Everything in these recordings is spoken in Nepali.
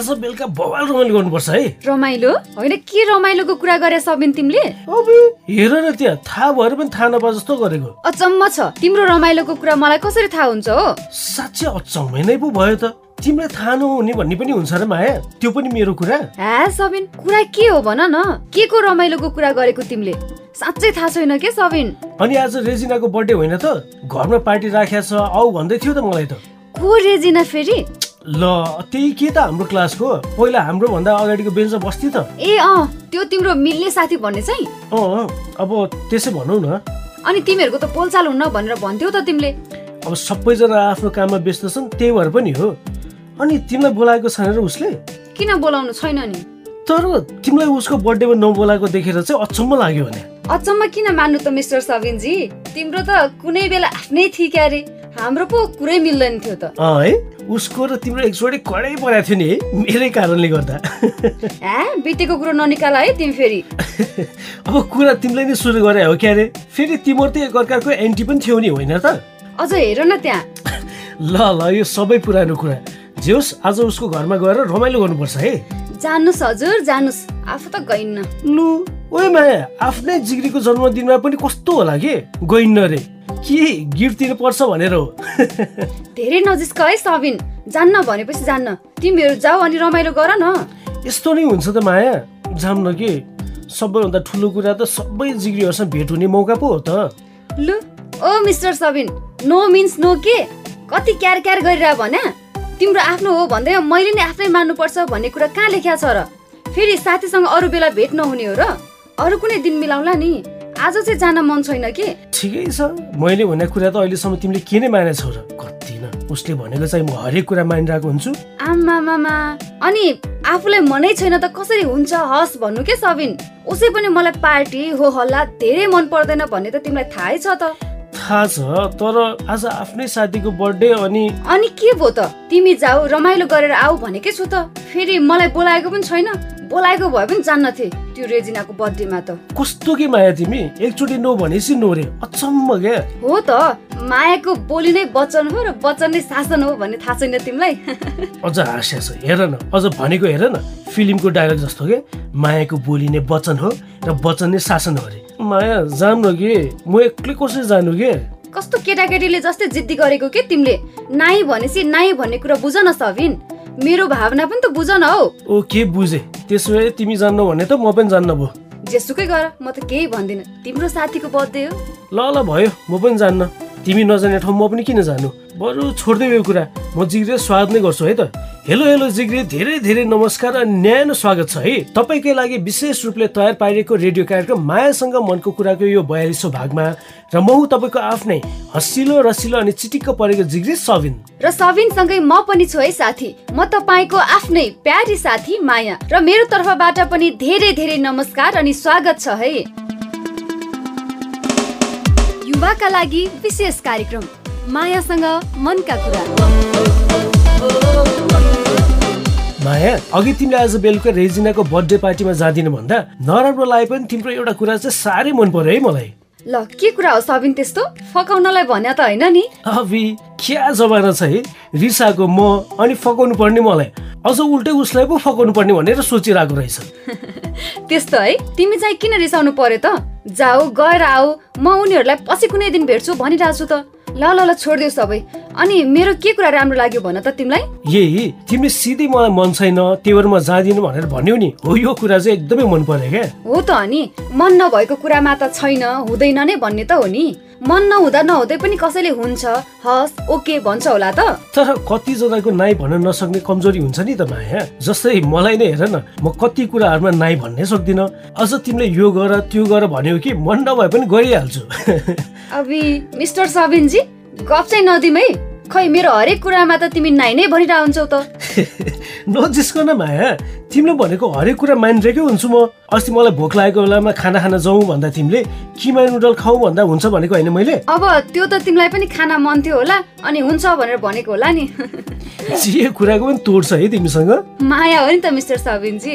आज बेलुका बवाल रमाइलो गर्नुपर्छ है। रमाइलो? होइन के रमाइलोको कुरा गरे सबिन तिमीले? अब। हेर न त्यहाँ थाहा भएर पनि थाहा नपा जस्तो गरेको। अचम्म छ। तिम्रो रमाइलोको कुरा मलाई कसरी थाहा हुन्छ हो? साँच्चै अचम्मै नै पो भयो त। तिमीलाई थाहा नहुने भन्ने पनि हुन्छ र माया। त्यो पनि मेरो कुरा। ह्या सबिन कुरा के हो भन न? के को रमाइलोको कुरा गरेको तिमीले? साँच्चै थाहा छैन के सबिन? अनि आज रेजिनाको बर्थडे होइन त। घरमा पार्टी राखेको छ आऊ भन्दै थियो त मलाई त। को रेजिना फेरि? ल त्यही के त हाम्रो क्लासको? पहिला हाम्रो भन्दा अगाडिको बेन्चमा बस्थ्यो त। ए अँ त्यो तिम्रो मिल्ने साथी भन्ने चाहिँ? अँ अब त्यसै भनौ न। अनि तिमीहरूको त पोलचाल हुन्न भनेर भन्थ्यौ त तिमीले। अब सबैजना आफ्नो काममा व्यस्त छन् त्यही भएर पनि हो। अनि तिमीलाई बोलाएको छैन र उसले? किन बोलाउनु छैन नि? तर तिमीलाई उसको बर्थडेमा नबोलाएको देखेर चाहिँ अचम्म लाग्यो भने। अचम्म किन मान्नु त मिस्टर सबिनजी? तिम्रो त कुनै बेला आफ्नै थिए क्यारे हाम्रो पो कुरै मिल्दैन थियो त। है? उसको र तिम्रो एकचोटि कडै परेको थियो नि है मेरै कारणले गर्दा। बितेको कुरो ननिकाल है तिमी फेरि। अब कुरा तिमीले नै सुरु गरे हो क्यारे? फेरि तिम्रो त एकअर्काको एन्टी पनि थियो नि होइन त? अझ हेर न त्यहाँ। ल ल यो सबै पुरानो कुरा। जे होस् आज उसको घरमा गएर रमाइलो गर्नुपर्छ है। जान्नुहोस् हजुर जानुहोस् आफू त गइन्न। लु। ओए माया आफ्नै जिग्रीको जन्मदिनमा पनि कस्तो होला के? गइन्न रे। के गिफ्ट दिनु पर्छ भनेर हो? धेरै नजिक है सबिन। जान्न भनेपछि जान्न। तिमीहरू जाऊ अनि रमाइलो गर न। यस्तो नै हुन्छ त माया। जाम न के? सबैभन्दा ठुलो कुरा त सबै जिग्रीहरूसँग भेट हुने मौका पो हो त। लु ओ mister Sabin no means no के? कति क्यार क्यार गरिरह भन्या तिम्रो आफ्नो हो भन्दै मैले नै आफ्नै मान्नुपर्छ भन्ने कुरा कहाँ लेख्या छ र? फेरि साथीसँग अरू बेला भेट नहुने हो र? अरू कुनै दिन मिलाउला नि? आज चाहिँ जान मन छैन कि? ठिकै छ। मैले भनेको कुरा त अहिलेसम्म तिमीले के नै मानेछौ र? कति न। उसले भनेको चाहिँ म हरेक कुरा मानिरहेको हुन्छु। आमा मामा अनि आफूलाई मनै छैन त कसरी हुन्छ? हस् भन्नु के सबिन? उसै पनि मलाई पार्टी हो हल्ला धेरै मन पर्दैन भन्ने त तिमीलाई थाहै छ त। थाहा छ तर आज आफ्नै साथीको बर्थडे अनि अनि के भो त? तिमी जाऊ रमाइलो गरेर आऊ भनेकै छु त। फेरि मलाई बोलाएको पनि छैन। बोलाएको भए पनि जान्नथे त्यो रेजिनाको बर्थडेमा त। कस्तो के माया तिमी? एकचोटि नो भनेपछि नो रे अचम्म क्या हो त। मायाको बोली नै वचन हो र वचन नै शासन हो भन्ने थाहा छैन तिमीलाई। अझ हास्या छ। हेर न। अझ भनेको हेर न। फिल्मको डायलग जस्तो के? मायाको बोली नै वचन हो र वचन नै शासन हो अरे। माया जाम न के म एक्लै कसरी जानु के कस्तो केटाकेटीले जस्तै जिद्दी गरेको के तिमीले? नाइ भनेपछि नाइ भन्ने कुरा बुझ न सबिन मेरो भावना पनि त बुझ न हौ। ओ के बुझे? त्यसो भए तिमी जान्नु भने त म पनि जान्न भयो। जेसुकै गर म त केही भन्दिनँ। तिम्रो साथीको बर्थडे हो। ल ल भयो। म पनि जान्न। तिमी नजाने ठाउँ म पनि किन जानु? बरु छोडिदेऊ यो कुरा। म जिग्रे स्वागत नै गर्छु है त। हेलो हेलो जिग्रे। धेरै धेरै नमस्कार अनि न्यानो स्वागत छ है। तपाईँकै लागि विशेष रूपले तयार पारिएको रेडियो कार्यक्रम मायासँग मनको कुराको यो बयालिसौँ भागमा र म हुँ तपाईँको आफ्नै हँसिलो रसिलो अनि चिटिक्क परेको जिग्रे सबिन र सबिनसँगै म पनि छु है साथी। म तपाईँको आफ्नै प्यारी साथी माया। र मेरो तर्फबाट पनि धेरै धेरै नमस्कार अनि स्वागत छ है। युवाका लागि विशेष कार्यक्रम। मायासँग मनका कुरा। माया अघि तिमीले आज बेलुका रेजिनाको बर्थडे पार्टीमा जाँदिनु भन्दा नराम्रो लागे पनि तिम्रो एउटा कुरा चाहिँ साह्रै मन पर्यो है मलाई। ल के कुरा हो सबिन त्यस्तो? फकाउनलाई भन्या त होइन नि। अबि क्या जमाना छ है? रिसाको म अनि फकाउनु पर्ने मलाई। अझ उल्टै उसलाई पो फकाउनु पर्ने भनेर सोचिरहेको रहेछ। त्यस्तो है? तिमी चाहिँ किन रिसाउनु पर्यो त? जाऊ गएर आऊ। म उनीहरूलाई पछि कुनै दिन भेट्छु भनिरहेको छु त। ल ल ल छोडिदेऊ सबै। अनि मेरो के कुरा राम्रो लाग्यो भन त तिमीलाई? यही तिमीले सिधै मलाई मन छैन त्यही भएर म जाँदिनँ भनेर भन्यौ नि। हो यो कुरा चाहिँ एकदमै मन पर्यो क्या। हो त अनि मन नभएको कुरामा त छैन हुँदैन नै भन्ने त हो नि। मन नहुँदा नहुँदै पनि कसैले हुन्छ हस् ओके भन्छ होला त। तर कतिजनाको नाइ भन्न नसक्ने कमजोरी हुन्छ नि त माया। जस्तै मलाई नै हेर न म कति कुराहरूमा नाइ भन्नै सक्दिनँ। अझ तिमीले यो गर त्यो गर भन्यो कि मन नभए पनि गरिहाल्छु अबि मिस्टर सबिनजी गफ चाहिँ नदिम। है खै मेरो हरेक कुरामा त तिमी नाइ नै भनिरह हुन्छौ त। नजिस्क न माया। तिमीले भनेको हरेक कुरा मानिरहेकै हुन्छु म। अस्ति मलाई भोक लागेको बेलामा खाना खान जाउँ भन्दा तिमीले किमा नुडल खाऊ भन्दा हुन्छ भनेको होइन मैले? अब त्यो त तिमीलाई पनि खाना मन थियो होला अनि हुन्छ भनेर भनेको होला नि। जे कुराको पनि तोड्छ है तिमीसँग। माया हो नि त मिस्टर सबिनजी।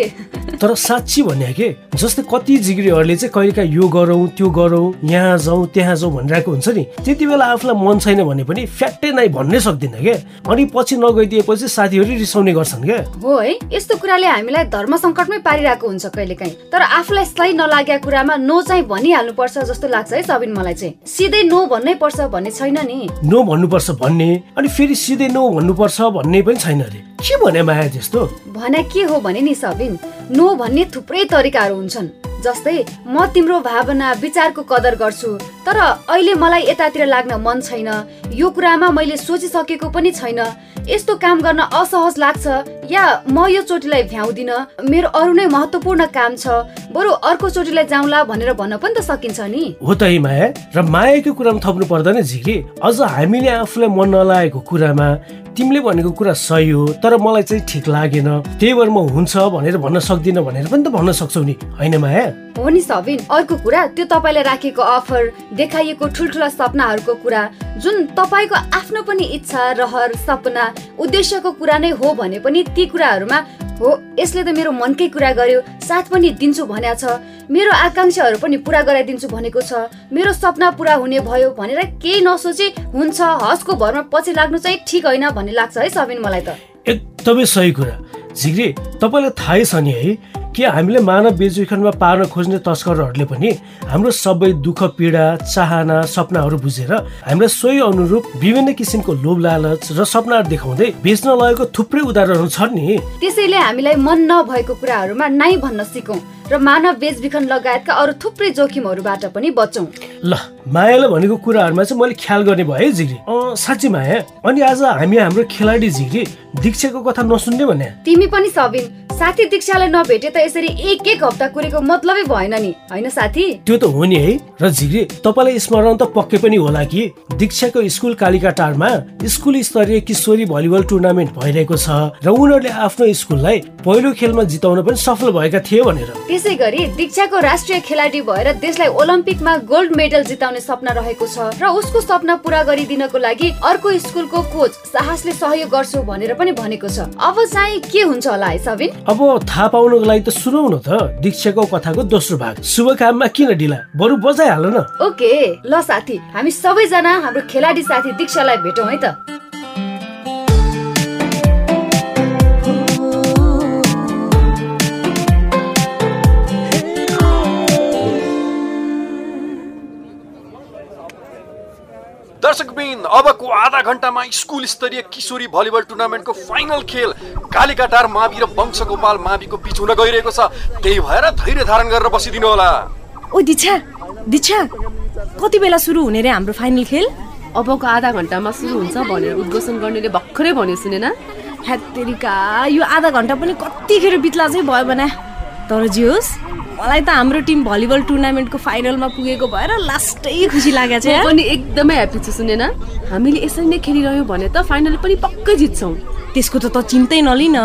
तर साँच्ची भन्या के जस्तै कति जिग्रीहरूले चाहिँ कहिलेकाहीँ यो गरौँ त्यो गरौँ यहाँ जाउँ त्यहाँ जाउँ भनिरहेको हुन्छ नि त्यति बेला आफूलाई मन छैन भने पनि फ्याट्टै नै भन्नै सक्दिनँ क्या अनि पछि नगइदिएपछि साथीहरू रिसाउने गर्छन् क्या हो है यस्तो कुराले हामीलाई धर्म सङ्कटमै पारिरहेको हुन्छ कहिलेकाहीँ। तर आफूलाई सही नलागेको कुरामा नो चाहिँ भनिहाल्नु पर्छ जस्तो लाग्छ है सबिन मलाई चाहिँ। सिधै नो भन्नै पर्छ भन्ने छैन नि। नो भन्नुपर्छ भन्ने अनि फेरि सिधै नो भन्नुपर्छ भन्ने पनि छैन अरे। के भने माया त्यस्तो? भने के हो भने नि सबिन नो भन्ने थुप्रै तरिकाहरू हुन्छन्। जस्तै म तिम्रो भावना विचारको कदर गर्छु तर अहिले मलाई यतातिर लाग्न मन छैन। यो कुरामा मैले सोचिसकेको पनि छैन। यस्तो काम गर्न असहज लाग्छ या म यो चोटिलाई भ्याउँदिन? मेरो अरू नै महत्वपूर्ण काम छ। बरु अर्को चोटिलाई जाउँला भनेर भन्न पनि त सकिन्छ नि। हो त है माया। र मायाको कुरामा थप्नु पर्दैन झिकी। अझ हामीले आफूलाई मन नलागेको कुरामा तिमीले भनेको कुरा सही हो तर मलाई चाहिँ ठिक लागेन। त्यही भएर म हुन्छ भनेर भन्न सक्दिनँ भनेर पनि त भन्न सक्छौ नि। होइन माया? हो नि सबिन अर्को कुरा त्यो तपाईँले राखेको अफर देखाइएको ठुल्ठुला सपनाहरूको कुरा जुन तपाईँको आफ्नो पनि इच्छा रहर सपना उद्देश्यको कुरा नै हो भने पनि ती कुराहरूमा हो यसले त मेरो मनकै कुरा गर्यो साथ पनि दिन्छु भनेको छ। मेरो आकाङ्क्षाहरू पनि पुरा गराइदिन्छु भनेको छ। मेरो सपना पुरा हुने भयो भनेर केही नसोची हुन्छ हसको भरमा पछि लाग्नु चाहिँ ठिक होइन भन्ने लाग्छ है सबिन मलाई त। एकदमै सही कुरा। झिग्री तपाईँलाई थाहै छ नि है कि हामीले मानव बेचबिखनमा पार्न खोज्ने तस्करहरूले पनि हाम्रो सबै दुःख पीडा चाहना सपनाहरू बुझेर हामीलाई सोही अनुरूप विभिन्न किसिमको लोभ लालच र सपनाहरू देखाउँदै बेच्न लगेको थुप्रै उदाहरणहरू छन् नि। त्यसैले हामीलाई मन नभएको कुराहरूमा नाइ भन्न सिकौँ र मानव बेचबिखन लगायतका अरू थुप्रै जोखिमहरूबाट पनि बचौँ। ल मायाले भनेको कुराहरूमा चाहिँ मैले ख्याल गर्ने भयो है झिग्री अँ साँच्ची माया अनि आज हामी हाम्रो खेलाडी झिग्री दीक्षाको कथा नसुन्ने भने? तिमी पनि सबिन साथी दीक्षालाई नभेटे त यसरी एक एक हप्ता कुरेको मतलबै भएन नि होइन साथी? त्यो त हो नि है। र झिग्री तपाईँलाई स्मरण त पक्कै पनि होला कि दीक्षाको स्कुल कालिका टारमा स्कुल स्तरीय किशोरी भलिबल टुर्नामेन्ट भइरहेको छ र उनीहरूले आफ्नो स्कुललाई पहिलो खेलमा जिताउन पनि सफल भएका थिए भनेर। त्यसै गरी दीक्षाको राष्ट्रिय खेलाडी भएर देशलाई ओलम्पिकमा गोल्ड मेडल जिताउने सपना रहेको छ र उसको सपना पुरा गरिदिनको लागि अर्को स्कुलको कोच साहसले सहयोग गर्छु भनेर पनि भनेको छ। अब चाहिँ के हुन्छ होला है सबिन? अब थाहा पाउनको लागि त सुनौ न त। दीक्षाको कथाको दोस्रो भाग। शुभ काममा किन ढिला? बरु बजाइहाल न। ओके ल साथी हामी सबैजना हाम्रो खेलाडी साथी दीक्षालाई भेटौँ है त। दर्शकबिन अबको आधा घन्टामा स्कुल स्तरीय किशोरी भलिबल टुर्नामेन्टको फाइनल खेल कालिकाटार मावि र वंशगोपाल माविको बिच हुन गइरहेको छ। त्यही भएर धैर्य धारण गरेर बसिदिनु होला। ओ दीक्षा दीक्षा कति बेला सुरु हुने रे हाम्रो फाइनल खेल? अबको आधा घन्टामा सुरु हुन्छ भनेर उद्घोषण गर्नेले भर्खरै भन्यो सुनेन? हेत्तेरिका यो आधा घन्टा पनि कतिखेर बित्ला चाहिँ भयो भने। तर जे होस् मलाई त हाम्रो टिम भलिबल टुर्नामेन्टको फाइनलमा पुगेको भएर लास्टै खुसी लागेको छ। पनि एकदमै ह्याप्पी छु सुनेन? हामीले यसरी नै खेलिरह्यौँ भने त फाइनल पनि पक्कै जित्छौँ। त्यसको त त चिन्तै नलिन।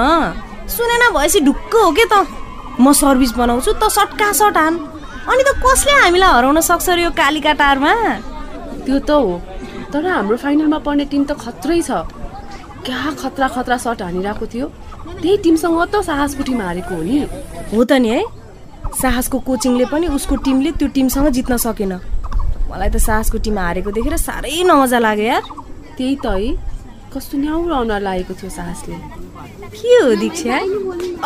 सुनेन भएपछि ढुक्क हो के त? म सर्भिस बनाउँछु त सट्का सट हान अनि त कसले हामीलाई हराउन सक्छ र यो कालिका टारमा त्यो त हो तर हाम्रो फाइनलमा पर्ने टिम त खत्रै छ। क्या खतरा खतरा सट हानिरहेको थियो? त्यही टिमसँग त साहसको टिम हारेको हो नि। हो त नि है। साहसको कोचिङले पनि उसको टिमले त्यो टिमसँग जित्न सकेन। मलाई त साहसको टिम हारेको देखेर साह्रै नमजा लाग्यो यार। त्यही त है। कस्तो न्याउरो अनुहार लागेको थियो साहसले। के हो दीक्षा?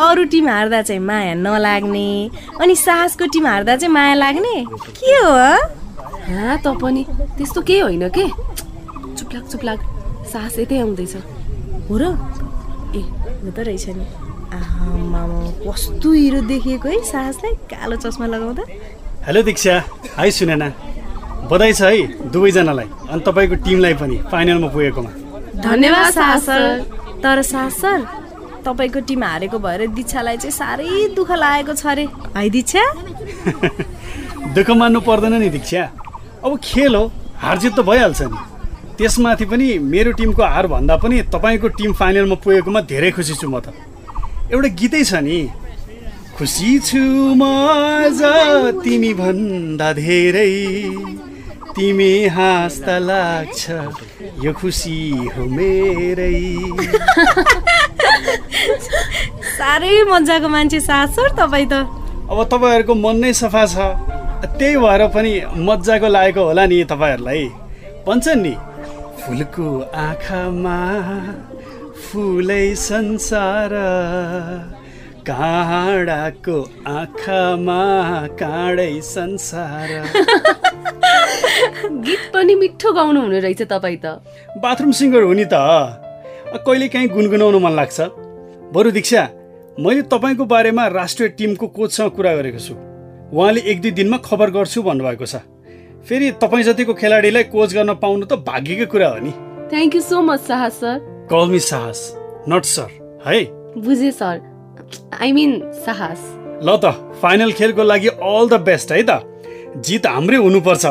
अरू टिम हार्दा चाहिँ माया नलाग्ने अनि साहसको टिम हार्दा चाहिँ माया लाग्ने? के हो हँ? त पनि। त्यस्तो केही होइन के? चुप्लाक चुप्लाक साहस यतै आउँदैछ। हो र? ए। हो त रहेछ नि। आमामा कस्तो हिरो देखिएको है साहसलाई कालो चस्मा लगाउँदा। हेलो दीक्षा हाई सुनेना। बधाई छ है दुवैजनालाई अनि तपाईँको टिमलाई पनि फाइनलमा पुगेकोमा। धन्यवाद साहस सर। तर साहस सर तपाईँको टिम हारेको भएर दिक्षालाई चाहिँ साह्रै दुःख लागेको छ अरे। है दिक्षा? दुःख मान्नु पर्दैन नि दीक्षा। अब खेल हो हार जित त भइहाल्छ नि। त्यसमाथि पनि मेरो टिमको हार भन्दा पनि तपाईँको टिम फाइनलमा पुगेकोमा धेरै खुसी छु म त। एउटा गीतै छ नि। खुसी छु म आज तिमी भन्दा धेरै। तिमी हाँस्दा लाग्छ यो खुसी हो मेरै। साह्रै मजाको मान्छे साथ सर तपाईँ त। अब तपाईँहरूको मन नै सफा छ। त्यही भएर पनि मजाको लागेको होला नि तपाईँहरूलाई। भन्छन् नि फुलको आँखामा फुलै संसार काँडाको आँखामा काँडै संसार। गीत पनि मिठो गाउनु हुने रहेछ तपाईँ त। बाथरुम सिङ्गर हो नि त। कहिले काहीँ गुनगुनाउनु मन लाग्छ। बरु दीक्षा मैले तपाईँको बारेमा राष्ट्रिय टिमको कोचसँग कुरा गरेको छु। उहाँले एक दुई दिनमा खबर गर्छु भन्नुभएको छ। फेरि तपाईँ जतिको खेलाडीलाई कोच गर्न पाउनु त भाग्यकै कुरा हो नि। Thank you so much Sahas sir. कलमी साहस नट सर है बुझेँ सर आई मिन साहस ल त फाइनल खेलको लागि अल द बेस्ट है त जित हाम्रै हुनुपर्छ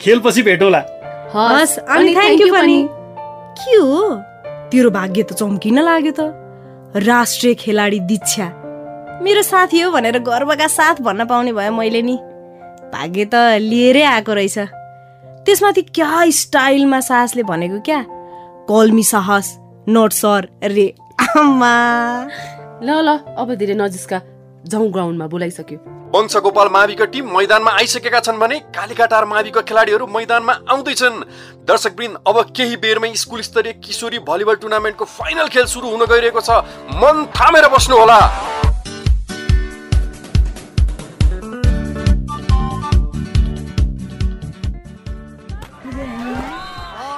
खेलपछि भेटौँला हस् अनि थ्याङ्क यू पनि के हो तेरो भाग्य त चम्किन लाग्यो त राष्ट्रिय खेलाडी दीक्षा मेरो साथी हो भनेर गर्वका साथ भन्न पाउने भयो मैले नि। भाग्य त लिएरै आएको रहेछ। त्यसमाथि क्या स्टाइलमा साहसले भनेको क्या? कलमी साहस नट सर रे आमा। ल ल अब धेरै नजिस्का जाउँ ग्राउन्डमा बोलाइसक्यो। वंशगोपाल माविका टिम मैदानमा आइसकेका छन् भने कालिकाटार माविका खेलाडीहरू मैदानमा आउँदैछन्। दर्शकवृन्द अब केही बेरमै स्कुल स्तरीय किशोरी भलिबल टुर्नामेन्टको फाइनल खेल सुरु हुन गइरहेको छ। मन थामेर बस्नु होला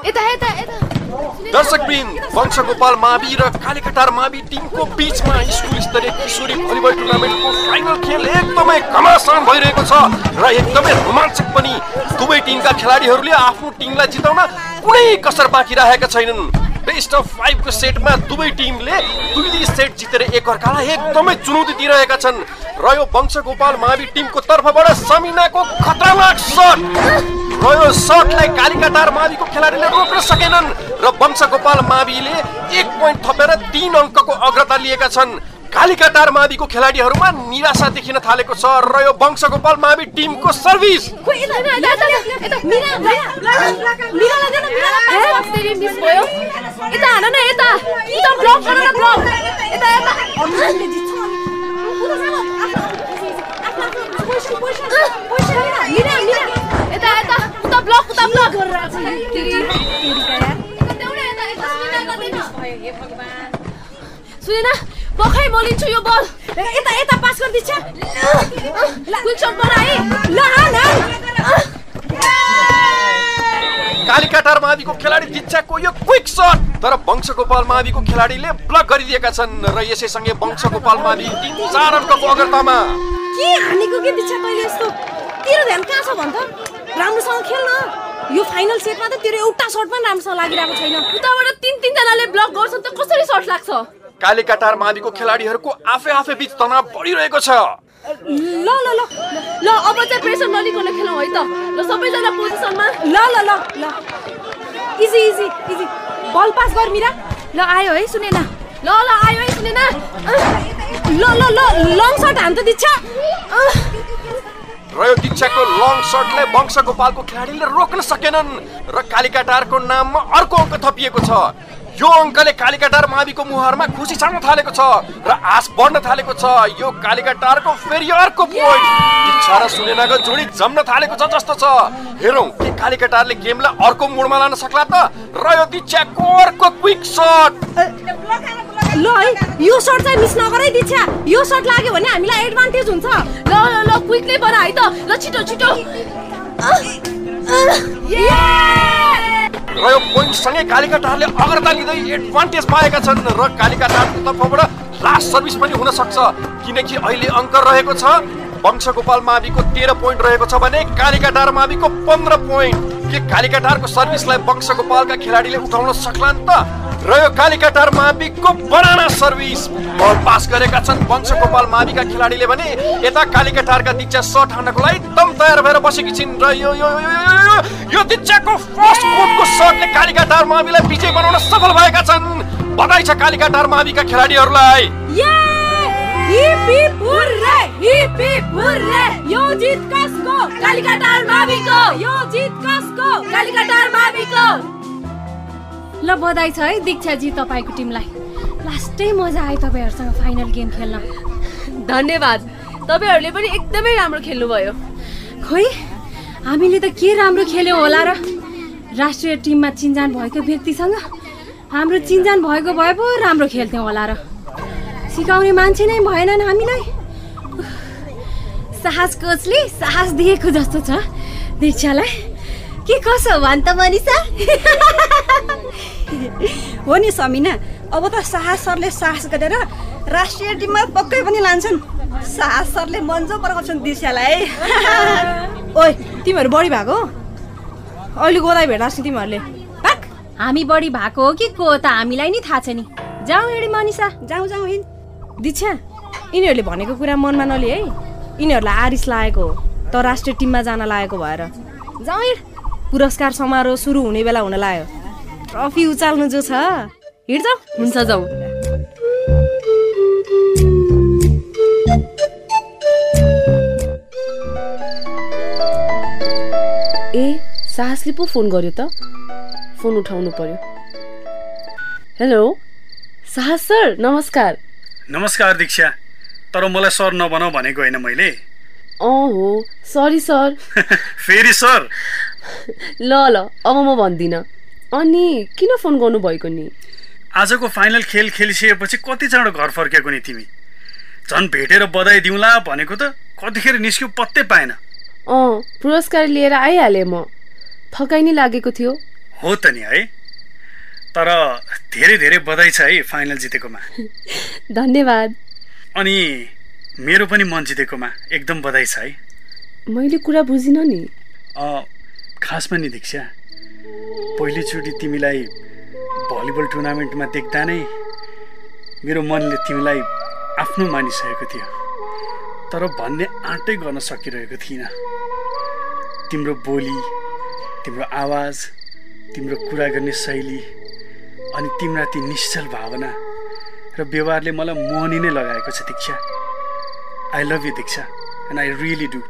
यता यता यता। दर्शकवृन्द वंशगोपाल मावि र कालिकटार मावि टिमको बिचमा स्कुल स्तरीय किशोरी भलिबल टुर्नामेन्टको फाइनल खेल एकदमै घमासान भइरहेको छ र एकदमै रोमाञ्चक पनि। दुवै टिमका खेलाडीहरूले आफ्नो टिमलाई जिताउन कुनै कसर बाँकी राखेका छैनन्। बेस्ट अफ फाइभको सेटमा दुवै टिमले दुई सेट जितेर एकअर्कालाई एकदमै चुनौती दिइरहेका छन्। र यो वंशगोपाल मावि टिमको तर्फबाट समिनाको खतरनाक सट र यो सटलाई कालिकाटार माविको खेलाडीले रोक्न सकेनन् र वंशगोपाल माविले एक पोइन्ट थपेर तीन अङ्कको अग्रता लिएका छन्। कालिकाटार माविको खेलाडीहरूमा निराशा देखिन थालेको छ र यो वंशगोपाल मावि टिमको सर्भिस सुनेन पखाइ म लिन्छु यो बल यता यता पास गरिदिन्छ क्विक सट बनाए ल हान कालिकाटार माविको खेलाडी दिच्छाको यो क्विक सट तर वंशगोपाल माविको खेलाडीले ब्लक गरिदिएका छन् र यसैसँगै वंशगोपाल मावि टिम चार अङ्कको अग्रतामा। के हानेको के दिच्छा तैँले यस्तो? तेरो ध्यान कहाँ छ भन् त? राम्रोसँग खेल न। यो फाइनल सेटमा त तेरो एउटा सर्ट पनि राम्रोसँग लागिरहेको छैन। उताबाट तिन तिनजनाले ब्लक गर्छन् त कसरी सर्ट लाग्छ? कालिकाटार माविको खेलाडीहरूको आफै आफै बीच तनाव बढिरहेको छ। ल ल ल ल अब चाहिँ प्रेसर नलिकन खेलौँ है त। ल सबैजना पोजिसनमा ल ल ल ल। Easy easy easy ball pass गर मिरा। ल आयो है सुनेन। ल ल आयो है सुनेन। ल ल ल लङ सर्ट हान त दिच्छा। र यो दीक्षाको लङ सर्टले वंशगोपालको खेलाडीले रोक्न सकेनन् र कालिकाटारको नाममा अर्को अङ्क थपिएको छ। यो अङ्कले कालिकाटार माविको मुहारमा खुसी छाड्न थालेको छ र आश बढ्न थालेको छ। यो कालिकाटारको फेरि अर्को पोइन्ट दीक्षा र सुनेनाको जोडी जम्न थालेको छ जस्तो छ। हेरौँ के कालिकाटारले गेमलाई अर्को मोडमा लान सक्ला त र यो दीक्षाको अर्को क्विक सट ल है यो सर्ट चाहिँ मिस नगर है दिच्छा यो सर्ट लाग्यो भने हामीलाई एडभान्टेज हुन्छ। ल ल ल क्विकली बना है त। ल छिटो छिटो। र यो पोइन्टसँगै कालिकाटारले अग्रता लिँदै एडभान्टेज पाएका छन् र कालिकाटारको तर्फबाट लास्ट सर्भिस पनि हुन सक्छ किनकि अहिले अङ्क रहेको छ वंशगोपाल माविको तेह्र पोइन्ट रहेको छ भने कालिकाटार माविको पन्ध्र पोइन्ट के कालिकाटारको सर्भिसलाई वंशगोपालका खेलाडीले उठाउन सक्लान् त र यो कालिकाटार माविको बनाना सर्भिस बल पास गरेका छन् वंशगोपाल माविका खेलाडीले भने यता कालिकाटारका दीक्षा सट हान्नको लागि एकदम तयार भएर बसेकी छिन् र यो यो यो यो- यो- यो फर्स्ट कोटको सटले कालिकाटार माविलाई विजय बनाउन सफल भएका छन्। बधाई छ कालिकाटार माविका खेलाडीहरूलाई। ये! जित कसको? कालिकाटार माविको यो जित कसको? कालिकाटार माविको ल बधाई छ है दीक्षाजी तपाईँको टिमलाई। लास्टै मजा आयो तपाईँहरूसँग फाइनल गेम खेल्न। धन्यवाद। तपाईँहरूले पनि एकदमै राम्रो खेल्नुभयो। खोइ हामीले त के राम्रो खेल्यौँ होला र? राष्ट्रिय टिममा चिन्जान भएको व्यक्तिसँग हाम्रो चिन्जान भएको भए पो राम्रो खेल्थ्यौँ होला र। सिकाउने मान्छे नै भएनन् हामीलाई। साहस कोचले साहस दिएको जस्तो छ। दीक्षालाई। के कसो भन् त मनिषा? हो नि समिना अब त साहस सरले साहस गरेर राष्ट्रिय टिममा पक्कै पनि लान्छन्। साहस सरले मन्जो पराउँछन् दिशालाई ओइ तिमीहरू बढी भएको हो? अहिले गोदाइ भेट्दा छ तिमीहरूले। हामी बढी भएको हो कि को त हामीलाई नि थाहा छ नि। जाउँ हेडी मनिषा। जाउँ जाउँ हिँड। दीक्षा यिनीहरूले भनेको कुरा मनमा नलिए है। यिनीहरूलाई आरिस लागेको हो त राष्ट्रिय टिममा जान लागेको भएर। जाउँ हिँड। पुरस्कार समारोह सुरु हुने बेला हुन लाग्यो। ट्रफी उचाल्नु जो छ। हिँड जाउँ हुन्छ जाउँ साहसले पो फोन गर्यो त। फोन उठाउनु पर्यो। हेलो साहस सर नमस्कार। नमस्कार दीक्षा। तर मलाई सर नबनाऊ भनेको होइन मैले। अँ हो सरी सर। फेरि सर। ल ल अब म भन्दिनँ। अनि किन फोन गर्नुभएको नि? आजको फाइनल खेल खेलिसकेपछि कति चाँडो घर फर्केको नि तिमी? झन् भेटेर बधाई दिउँला भनेको त कतिखेर निस्क्यो पत्तै पाएन। अँ पुरस्कार लिएर आइहालेँ म। थकाइ नै लागेको थियो। हो त नि है। तर धेरै धेरै बधाई छ है फाइनल जितेकोमा। धन्यवाद। अनि मेरो पनि मन जितेकोमा एकदम बधाई छ है। मैले कुरा बुझिनँ नि। खासमा नि दीक्षा पहिलोचोटि तिमीलाई भलिबल टुर्नामेन्टमा देख्दा नै मेरो मनले तिमीलाई आफ्नो मानिसकेको थियो। तर भन्ने आँटै गर्न सकिरहेको थिइनँ। तिम्रो बोली तिम्रो आवाज तिम्रो कुरा गर्ने शैली अनि तिम्रा ती निश्चल भावना र व्यवहारले मलाई मोहनी नै लगाएको छ Diksha. I love you Diksha and I really do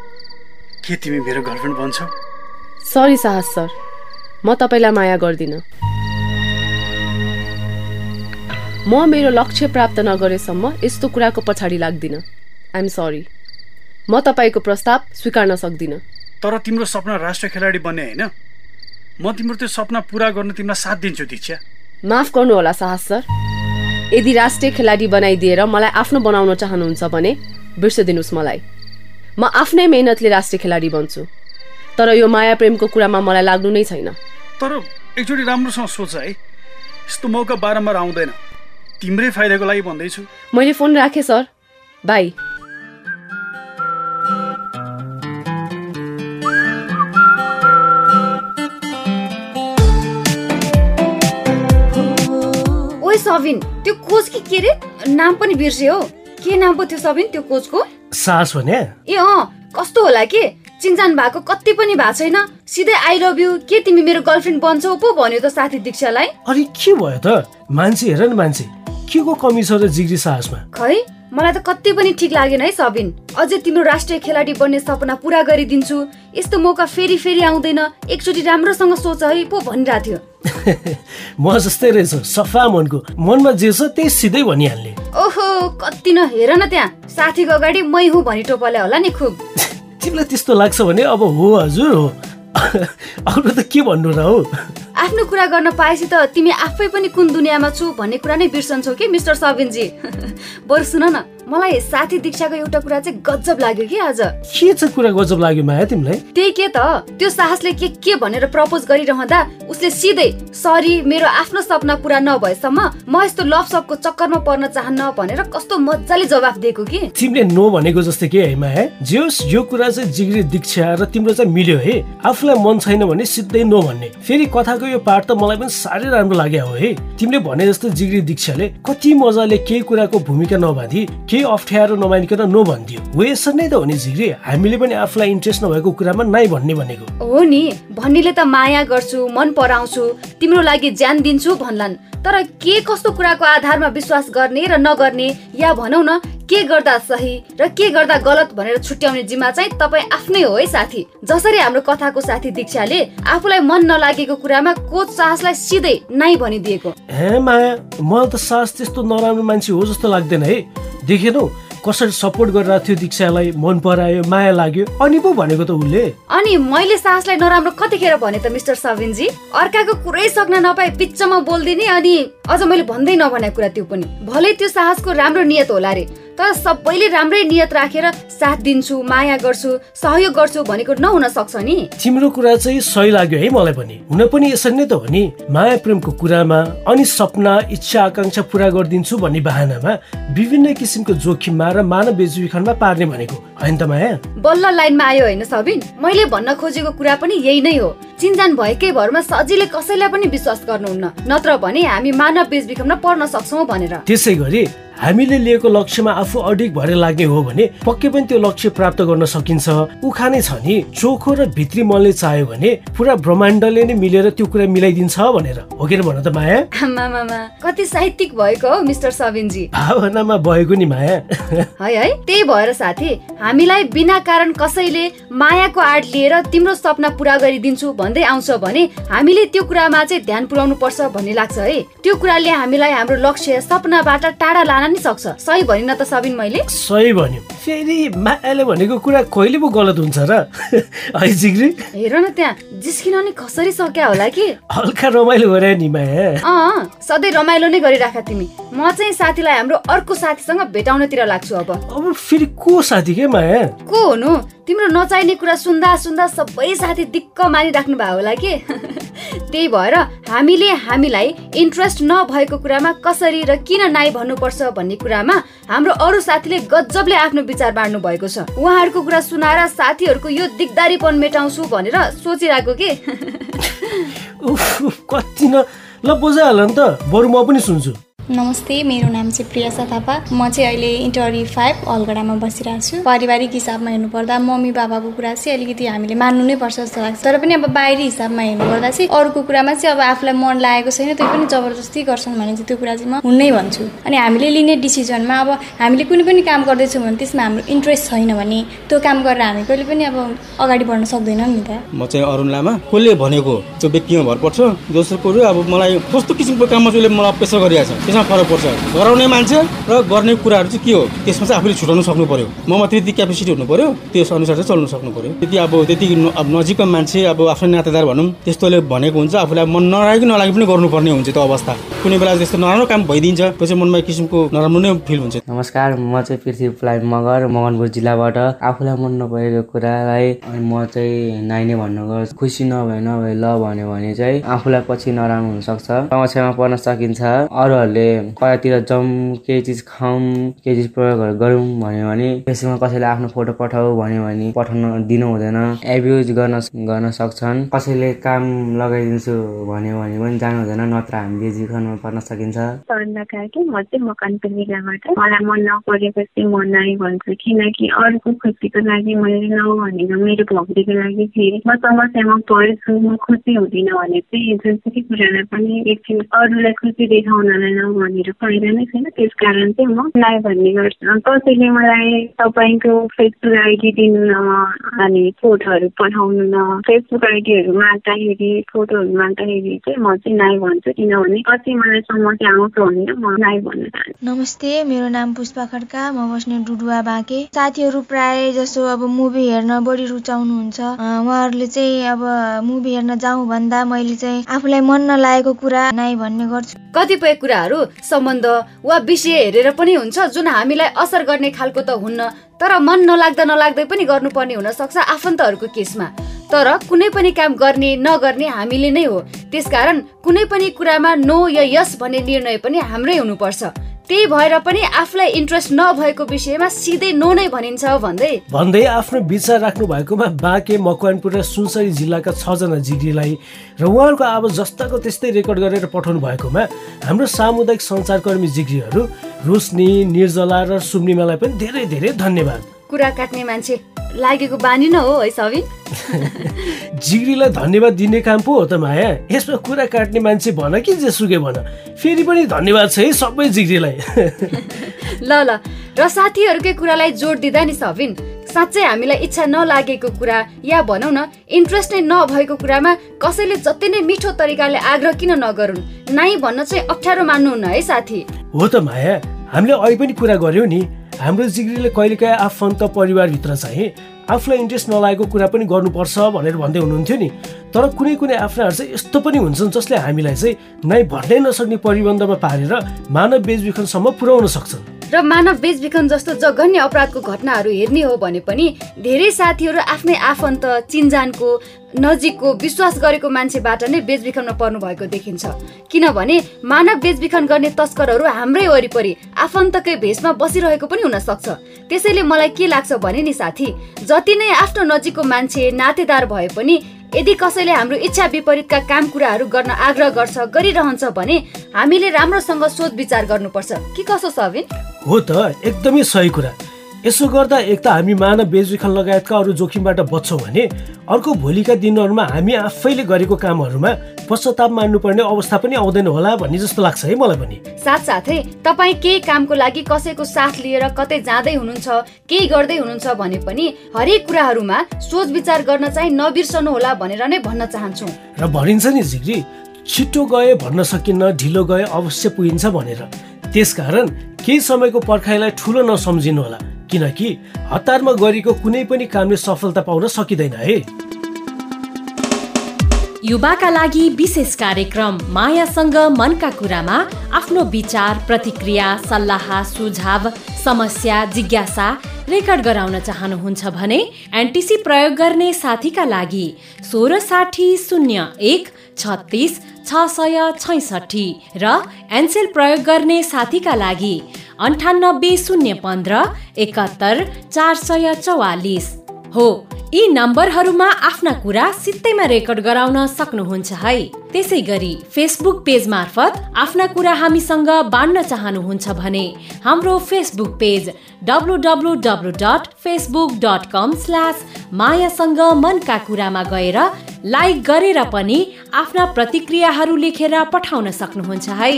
के तिमी मेरो गर्लफ्रेन्ड बन्छौ? Sorry Sahas sir. म तपाईँलाई माया गर्दिनँ। म मेरो लक्ष्य प्राप्त नगरेसम्म यस्तो कुराको पछाडि लाग्दिनँ। आइएम सरी म तपाईँको प्रस्ताव स्वीकार्न सक्दिनँ। तर तिम्रो सपना राष्ट्रिय खेलाडी बन्ने होइन। म तिम्रो त्यो सपना पुरा गर्न तिमीलाई साथ दिन्छु दीक्षा। माफ गर्नुहोला साहस सर। यदि राष्ट्रिय खेलाडी बनाइदिएर मलाई आफ्नो बनाउन चाहनुहुन्छ भने बिर्सिदिनुहोस् मलाई। म आफ्नै मेहनतले राष्ट्रिय खेलाडी बन्छु। तर यो माया प्रेमको कुरामा मलाई लाग्नु नै छैन। तर एकचोटि राम्रोसँग सोच है। यस्तो मौका बारम्बार आउँदैन। तिम्रै फाइदाको लागि भन्दैछु। मैले फोन राखेँ सर। बाई। ओइ सबिन त्यो कोच कि के रे? नाम पनि बिर्स्यो हौ। के नाम पो थियो सबिन त्यो कोचको? साहस भने ए अँ कस्तो होला के? चिन्जान भएको कति पनि भएको छैन। सिधै आई लभ यु के तिमी मेरो गर्लफ्रेन्ड बन्छौ पो भन्यो त साथी दीक्षालाई। अनि के भयो त? मान्छे हेर न मान्छे के को कमी छ र जिग्री साहसमा खै? मलाई त कति पनि ठिक लागेन है सबिन। अझै तिम्रो राष्ट्रिय खेलाडी बन्ने सपना पुरा गरिदिन्छु। यस्तो मौका फेरि फेरि आउँदैन। एकचोटि राम्रोसँग सोच है पो भनिरहेको थियो म जस्तै रहेछ सफा मनको। मनमा जे छ त्यही सिधै भनिहाल्ने। ओहो कति न हेर न त्यहाँ। साथीको अगाडि मै हुँ भनी टोपाले होला नि खुब। तिमीलाई त्यस्तो लाग्छ भने अब हो हजुर हो। अरू त के भन्नु र हौ? आफ्नो कुरा गर्न पाएपछि त तिमी आफै पनि कुन दुनियाँमा छु भन्ने कुरा नै बिर्सन्छौ कि मिस्टर सबिनजी? बरु सुन न। मलाई साथी दीक्षाको एउटा कुरा चाहिँ गजब लाग्यो कि आज। के चाहिँ कुरा गजब लाग्यो माया तिमीलाई? त्यही के त? त्यो साहसले के के भनेर प्रपोज गरिरहँदा उसले सिधै सरी मेरो आफ्नो सपना पुरा नभएसम्म म यस्तो लभ सबको चक्करमा पर्न चाहन्न भनेर कस्तो मजाले जवाफ दिएको कि? तिमीले नो भनेको जस्तै के है माया? जे होस् यो कुरा चाहिँ जिग्री दीक्षा र तिम्रो चाहिँ मिल्यो है। आफूलाई मन छैन भने सिधै नो भन्ने। फेरि कथाको यो पार्ट त मलाई पनि साह्रै राम्रो लाग्यो हो है। तिमीले भने जस्तो जिग्री दीक्षाले कति मजाले केही कुराको भूमिका नबाँधी केही अप्ठ्यारो नमानिकन नो भनिदियो नै त हो नि जिग्री हामीले पनि आफूलाई इन्ट्रेस्ट नभएको कुरामा नाइ भन्ने भनेको। हो नि। भन्नेले त माया गर्छु मन पराउँछु तिम्रो लागि ज्यान दिन्छु भन्लान्। तर के कस्तो कुराको आधारमा विश्वास गर्ने र नगर्ने? या भनौ न के गर्दा सही र के गर्दा गलत भनेर छुट्याउने जिम्मा चाहिँ तपाईँ आफ्नै हो है साथी। जसरी हाम्रो कथाको साथी दीक्षाले आफूलाई मन नलागेको कुरामा कोच साहसलाई सिधै नाइ भनिदिएको। हे माया मलाई त सास त्यस्तो नराम्रो मान्छे हो जस्तो लाग्दैन है। देखेनौ कसरी सपोर्ट गरिरहेको थियो दीक्षालाई मन परायो माया लाग्यो अनि पो भनेको त उसले। अनि मैले साहसलाई नराम्रो कतिखेर भने त मिस्टर सबिनजी अर्काको कुरै सक्न नपाए बिचमा बोलिदिने अनि अझ मैले भन्दै नभनेको कुरा त्यो पनि। भलै त्यो साहसको राम्रो नियत होला रे। तर सबैले राम्रै नियत राखेर साथ दिन्छु माया गर्छु सहयोग गर्छु भनेको नहुन सक्छ नि। तिम्रो कुरा चाहिँ सही लाग्यो है मलाई पनि। हुन पनि यसरी नै त हो नि। माया प्रेमको कुरामा अनि सपना इच्छा आकाङ्क्षा पुरा गरिदिन्छु भन्ने बाहनामा विभिन्न किसिमको जोखिममा र मानव बेजुबिखनमा पार्ने भनेको। होइन त माया? बल्ल लाइनमा आयो होइन सबिन। मैले भन्न खोजेको कुरा पनि यही नै हो। चिन्जान भएकै भरमा सजिलै कसैलाई पनि विश्वास गर्नुहुन्न। नत्र भने हामी मानव बेचबिखनमा पर्न सक्छौँ भनेर। त्यसै गरी हामीले लिएको लक्ष्यमा आफू अडिक भएर लाग्ने हो भने पक्कै पनि त्यो लक्ष्य प्राप्त गर्न सकिन्छ। उखानै छ नि चोखो र भित्री मनले चाह्यो भने पुरा ब्रह्माण्डले नै मिलेर त्यो कुरा मिलाइदिन्छ भनेर। हो कि भन त माया? कति साहित्यिक भएको हो मिस्टर सबिनजी। भावनामा भएको नि माया। है है त्यही भएर साथी हामीलाई बिना कारण कसैले मायाको आड लिएर तिम्रो सपना पुरा गरिदिन्छु भन्दै आउँछ भने हामीले त्यो कुरामा चाहिँ ध्यान पुर्याउनु पर्छ भन्ने लाग्छ है। त्यो कुराले हामीलाई हाम्रो लक्ष्य सपनाबाट टाढा लान नि सक्छ। सही भनिन त सबिन मैले। सही भन्यो। फेरि मायाले भनेको कुरा कहिले पो गलत हुन्छ र? है जिग्री? हेर न त्यहाँ जिस्किन नि कसरी सक्या होला कि? हल्का रमाइलो गरे नि माया। अँ सधैँ रमाइलो नै गरिराख तिमी। म चाहिँ साथीलाई हाम्रो अर्को साथीसँग भेटाउनतिर लाग्छु अब। अब फेरि को साथी के माया? को हुनु? तिम्रो नचाहिने कुरा सुन्दा सुन्दा सबै साथी दिक्क मानिराख्नु भयो होला कि? त्यही भएर हामीले हामीलाई इन्ट्रेस्ट नभएको कुरामा कसरी र किन नाइ भन्नुपर्छ भन्ने कुरामा हाम्रो अरू साथीले गजबले आफ्नो विचार बाँड्नु भएको छ। उहाँहरूको कुरा सुनाएर साथीहरूको यो दिगदारीपन मेटाउँछु भनेर सोचिरहेको के? कति न ल बजाइहाल नि त बरु म पनि सुन्छु। नमस्ते मेरो नाम चाहिँ प्रियासा थापा। म चाहिँ अहिले इन्टरी फाइभ अलगडामा बसिरहेको छु। पारिवारिक हिसाबमा हेर्नुपर्दा मम्मी बाबाको कुरा चाहिँ अलिकति हामीले मान्नु नै पर्छ जस्तो लाग्छ। तर पनि अब बाहिरी हिसाबमा हेर्नुपर्दा चाहिँ अरूको कुरामा चाहिँ अब आफूलाई मन लागेको छैन त्यो पनि जबरजस्ती गर्छन् भने चाहिँ त्यो कुरा चाहिँ म हुन्नै भन्छु। अनि हामीले लिने डिसिजनमा अब हामीले कुनै पनि काम गर्दैछौँ भने त्यसमा हाम्रो इन्ट्रेस्ट छैन भने त्यो काम गरेर हामी कहिले पनि अब अगाडि बढ्न सक्दैनौँ नि त। म चाहिँ अरुण लामा। कसले भनेको? त्यो व्यक्तिमा भर पर्छ। दोस्रो कुरो अब मलाई कस्तो किसिमको काममा चाहिँ मलाई प्रेसर गरिरहेको छ त्यसमा फरक पर्छ? गराउने मान्छे र गर्ने कुराहरू चाहिँ के हो? त्यसमा चाहिँ आफूले छुटाउनु सक्नु पर्यो ममा त्यति क्यापेसिटी हुनु पर्यो त्यस अनुसार चाहिँ चल्नु सक्नु पर्यो त्यति अब त्यति अब नजिकको मान्छे अब आफ्नो नातेदार भनौँ त्यस्तोले भनेको हुन्छ आफूलाई मन नलागे नलागे पनि गर्नुपर्ने हुन्छ त्यो अवस्था। कुनै बेला त्यस्तो नराम्रो काम भइदिन्छ त्यो चाहिँ मनमा एक किसिमको नराम्रो नै फिल हुन्छ। नमस्कार म चाहिँ पृथ्वी प्लाइ मगर मगनपुर जिल्लाबाट। आफूलाई मन नपरेको कुरालाई म चाहिँ नाइ नै भन्नु गर्छु खुसी नभए नभए ल भन्यो भने चाहिँ आफूलाई पछि नराम्रो हुनसक्छ। समस्यामा पर्न सकिन्छ। अरूहरूले कतातिर जाउँ केही चिज खाउँ केही चिज प्रयोगहरू गरौँ भन्यो भने फेसबुकमा कसैले आफ्नो फोटो पठाऊ भन्यो भने पठाउन दिनु हुँदैन। एब्युज गर्न गर्न सक्छन्। कसैले काम लगाइदिन्छु भन्यो भने पनि जानु हुँदैन नत्र हामी बेजिखनमा पर्न सकिन्छ। म चाहिँ मकनपुर जिल्लाबाट मलाई मन नपरेपछि म नै भन्छु किनकि अरूको खुसीको लागि मैले नभनेको मेरो भक्तिको लागि फेरि। म समस्यामा परेछु म खुसी हुँदिनँ भने चाहिँ जुनसुकै कुरालाई पनि एकछिन अरूलाई खुसी देखाउनलाई नभनेर फाइदा नै छैन। त्यस कारण चाहिँ म नाइ भन्ने गर्छु। कसैले मलाई तपाईँको फेसबुक आइडी दिनु न अनि फोटोहरू पठाउनु न फेसबुक आइडीहरू माग्दाखेरि फोटोहरू माग्दाखेरि चाहिँ म चाहिँ नाइ भन्छु। किनभने कति मलाई समस्या आउँछ भनेर म नाइ भन्न चाहन्छु। नमस्ते मेरो नाम पुष्पा खड्का म बस्ने डुडुवा बाँके। साथीहरू प्राय जसो अब मुभी हेर्न बढी रुचाउनुहुन्छ। उहाँहरूले चाहिँ अब मुभी हेर्न जाउँ भन्दा मैले चाहिँ आफूलाई मन नलागेको कुरा नाइ भन्ने गर्छु। कतिपय कुराहरू सम्बन्ध वा विषय हेरेर पनि हुन्छ जुन हामीलाई असर गर्ने खालको त हुन्न तर मन नलाग्दा नलाग्दै पनि गर्नुपर्ने हुन सक्छ आफन्तहरूको केसमा। तर कुनै पनि काम गर्ने नगर्ने हामीले नै हो। त्यसकारण कुनै पनि कुरामा नो या यस भन्ने निर्णय पनि हाम्रै हुनुपर्छ। त्यही भएर पनि आफूलाई इन्ट्रेस्ट नभएको विषयमा सिधै नो नै भनिन्छ भन्दै। भन्दै आफ्नो विचार राख्नु भएकोमा बाँके मकवानपुर र सुनसरी जिल्लाका छजना जिग्रीलाई र उहाँहरूको आवाज जस्ताको त्यस्तै रेकर्ड गरेर पठाउनु भएकोमा हाम्रो सामुदायिक सञ्चारकर्मी जिग्रीहरू रोशनी निर्जला र सुम्निमालाई पनि धेरै धेरै धन्यवाद। कुरा काट्ने मान्छे लागेको बानी न हो है सबिन जिग्रीलाई धन्यवाद दिने काम पो हो त माया। यसमा कुरा काट्ने मान्छे भन कि जेसुकै भन। फेरि पनि धन्यवाद छ है सबै जिग्रीलाई। ल ल। र साथीहरूकै कुरालाई जोड दिँदा नि सबिन साँच्चै हामीलाई इच्छा नलागेको कुरा या भनौँ न इन्ट्रेस्ट नै नभएको कुरामा कसैले जति नै मिठो तरिकाले आग्रह किन नगरून्? नाइ भन्न चाहिँ अप्ठ्यारो मान्नुहुन्न है साथी। हो त माया। हामीले अहिले पनि कुरा गर्यौँ नि हाम्रो जिग्रीले कहिलेकाहीँ आफन्त परिवारभित्र चाहिँ आफूलाई इन्ट्रेस्ट नलागेको कुरा पनि गर्नुपर्छ भनेर भन्दै हुनुहुन्थ्यो नि। तर कुनै कुनै आफ्नाहरू चाहिँ यस्तो पनि हुन्छन् जसले हामीलाई चाहिँ नै भन्नै नसक्ने परिबन्धमा पारेर मानव बेचबिखनसम्म पुर्याउन सक्छन्। र मानव बेचबिखन जस्तो जघन्य अपराधको घटनाहरू हेर्ने हो भने पनि धेरै साथीहरू आफ्नै आफन्त चिन्जानको नजिकको विश्वास गरेको मान्छेबाट नै बेचबिखनमा पर्नु भएको देखिन्छ। किनभने मानव बेचबिखन गर्ने तस्करहरू हाम्रै वरिपरि आफन्तकै भेषमा बसिरहेको पनि हुन सक्छ त्यसैले मलाई के लाग्छ भने नि साथी जति नै आफ्नो नजिकको मान्छे नातेदार भए पनि यदि कसैले हाम्रो इच्छा विपरीतका काम कुराहरू गर्न आग्रह गर्छ गरिरहन्छ भने हामीले राम्रोसँग सोच विचार गर्नुपर्छ। कि कसो सबिन हो त एकदमै सही कुरा। यसो गर्दा एक त हामी मानव बेचबिखन लगायतका अरू जोखिमबाट बच्छौँ भने अर्को भोलिका दिनहरूमा हामी आफैले गरेको कामहरूमा पश्चाताप मान्नुपर्ने अवस्था पनि आउँदैन होला भन्ने जस्तो लाग्छ है मलाई पनि। साथसाथै तपाईँ केही कामको लागि कसैको साथ लिएर कतै जाँदै हुनुहुन्छ केही गर्दै हुनुहुन्छ भने पनि हरेक कुराहरूमा सोच विचार गर्न चाहिँ नबिर्सनु होला भनेर नै भन्न चाहन्छु। र भनिन्छ नि जिग्री छिटो गए भन्न सकिन्न ढिलो गए अवश्य पुगिन्छ भनेर। त्यसकारण केही समयको पर्खाइलाई ठुलो नसम्झिनु होला। किनकि हतारमा गरेको कुनै पनि कामले सफलता पाउन सकिँदैन है। युवाका लागि विशेष कार्यक्रम मायासँग मनका कुरामा आफ्नो विचार प्रतिक्रिया सल्लाह सुझाव समस्या जिज्ञासा रेकर्ड गराउन चाहनुहुन्छ भने एनटिसी प्रयोग गर्ने साथीका लागि सोह्र साठी शून्य एक छत्तिस छ सय छैसठी र एनसेल प्रयोग गर्ने साथीका लागि अन्ठानब्बे शून्य पन्ध्र एकात्तर चार सय चौवालिस। हो यी नम्बरहरूमा आफ्ना कुरा सित्तैमा रेकर्ड गराउन सक्नुहुन्छ है। त्यसै गरी फेसबुक पेज मार्फत आफ्ना कुरा हामीसँग बाँड्न चाहनुहुन्छ भने हाम्रो Facebook page W W W dot Facebook dot com slash मायासँग मनका कुरामा गएर लाइक गरेर पनि आफ्ना प्रतिक्रियाहरू लेखेर पठाउन सक्नुहुन्छ है।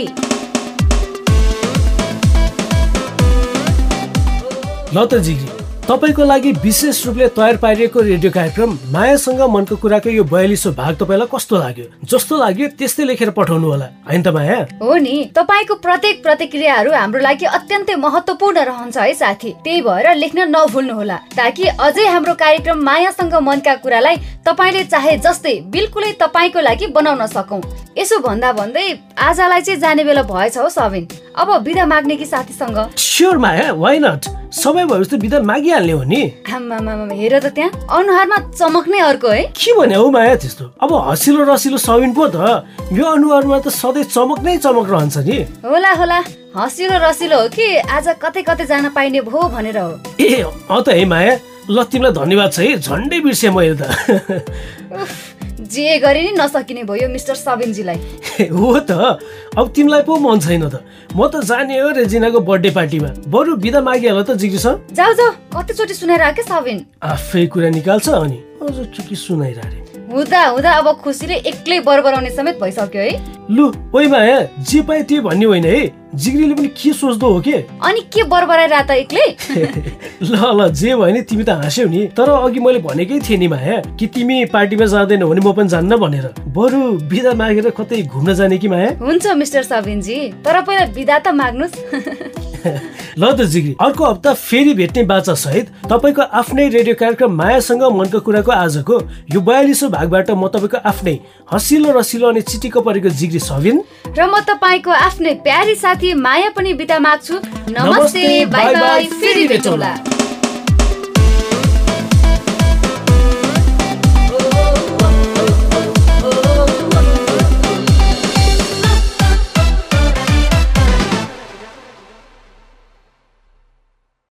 ल त जिग्री तपाईँको लागि विशेष रूपले तयार पारिएको रेडियो कार्यक्रम मायासँग मनको कुराको यो बयालिसौँ भाग तपाईँलाई कस्तो लाग्यो? जस्तो लाग्यो त्यस्तै लेखेर पठाउनु होला। होइन त माया? हो नि तपाईँको प्रत्येक प्रतिक्रियाहरू हाम्रो लागि अत्यन्तै महत्वपूर्ण रहन्छ है साथी। त्यही भएर लेख्न नभुल्नु होला ताकि अझै हाम्रो कार्यक्रम मायासँग मनका कुरालाई तपाईँले चाहे जस्तै बिल्कुलै तपाईँको लागि बनाउन सकौँ। यसो भन्दा भन्दै आजलाई चाहिँ जाने बेला भएछ हो सबिन। अब बिदा माग्ने कि साथीसँग? स्योर माया वाइ नट समय भएपछि त बिदा मागिहाल्ने हो नि। हेर त त्यहाँ। अनुहारमा चमक नै अर्को है। के भने हौ माया त्यस्तो? अब हसिलो रसिलो सबिन पो त। यो अनुहारमा त सधैँ चमक नै चमक रहन्छ नि। होला होला। हँसिलो रसिलो हो कि? आज कतै कतै जान पाइने भो भनेर हो। ए अँ त है माया। ल तिमीलाई धन्यवाद छ है। झन्डै बिर्सेँ मैले त। जे गरे नि नसकिने भयो मिस्टर सबिनजीलाई। हो त। अब तिमीलाई पो मन छैन त। म त जाने हो रेजिनाको बर्थडे पार्टीमा। बरु बिदा मागिहाल त जिग्रीसँग जाऊ जाऊ। कतिचोटि सुनाइर के सबिन। आफै कुरा निकाल्छ अनि अझ के के सुनाइरहे हुँदा हुँदा अब खुसीले एक्लै बरबराउने समेत भइसक्यो है। लु ओइ माया जे पाए त्यही भन्ने होइन है। जिग्रीले पनि के सोच्दो हो के? अनि के बरबराइरह त एक्लै? ल ल जे भयो नि तिमी त हाँस्यौ नि। तर अघि मैले भनेकै थिएँ नि माया कि तिमी पार्टीमा जाँदैनौ भने म पनि जान्न भनेर। बरु बिदा मागेर कतै घुम्न जाने कि माया? हुन्छ मिस्टर सबिनजी। तर पहिला बिदा त माग्नुहोस् ल त जिग्री अर्को हप्ता फेरि भेट्ने बाचा सहित तपाईँको आफ्नै रेडियो कार्यक्रम मायासँग मनको कुराको आजको यो बयालिसौँ भागबाट म तपाईँको आफ्नै हँसिलो रसिलो अनि चिटिक्क परेको जिग्री सबिन। र म तपाईँको आफ्नै प्यारी साथी माया पनि बिदा माग्छु। नमस्ते बाई बाई फेरि भेटौँला।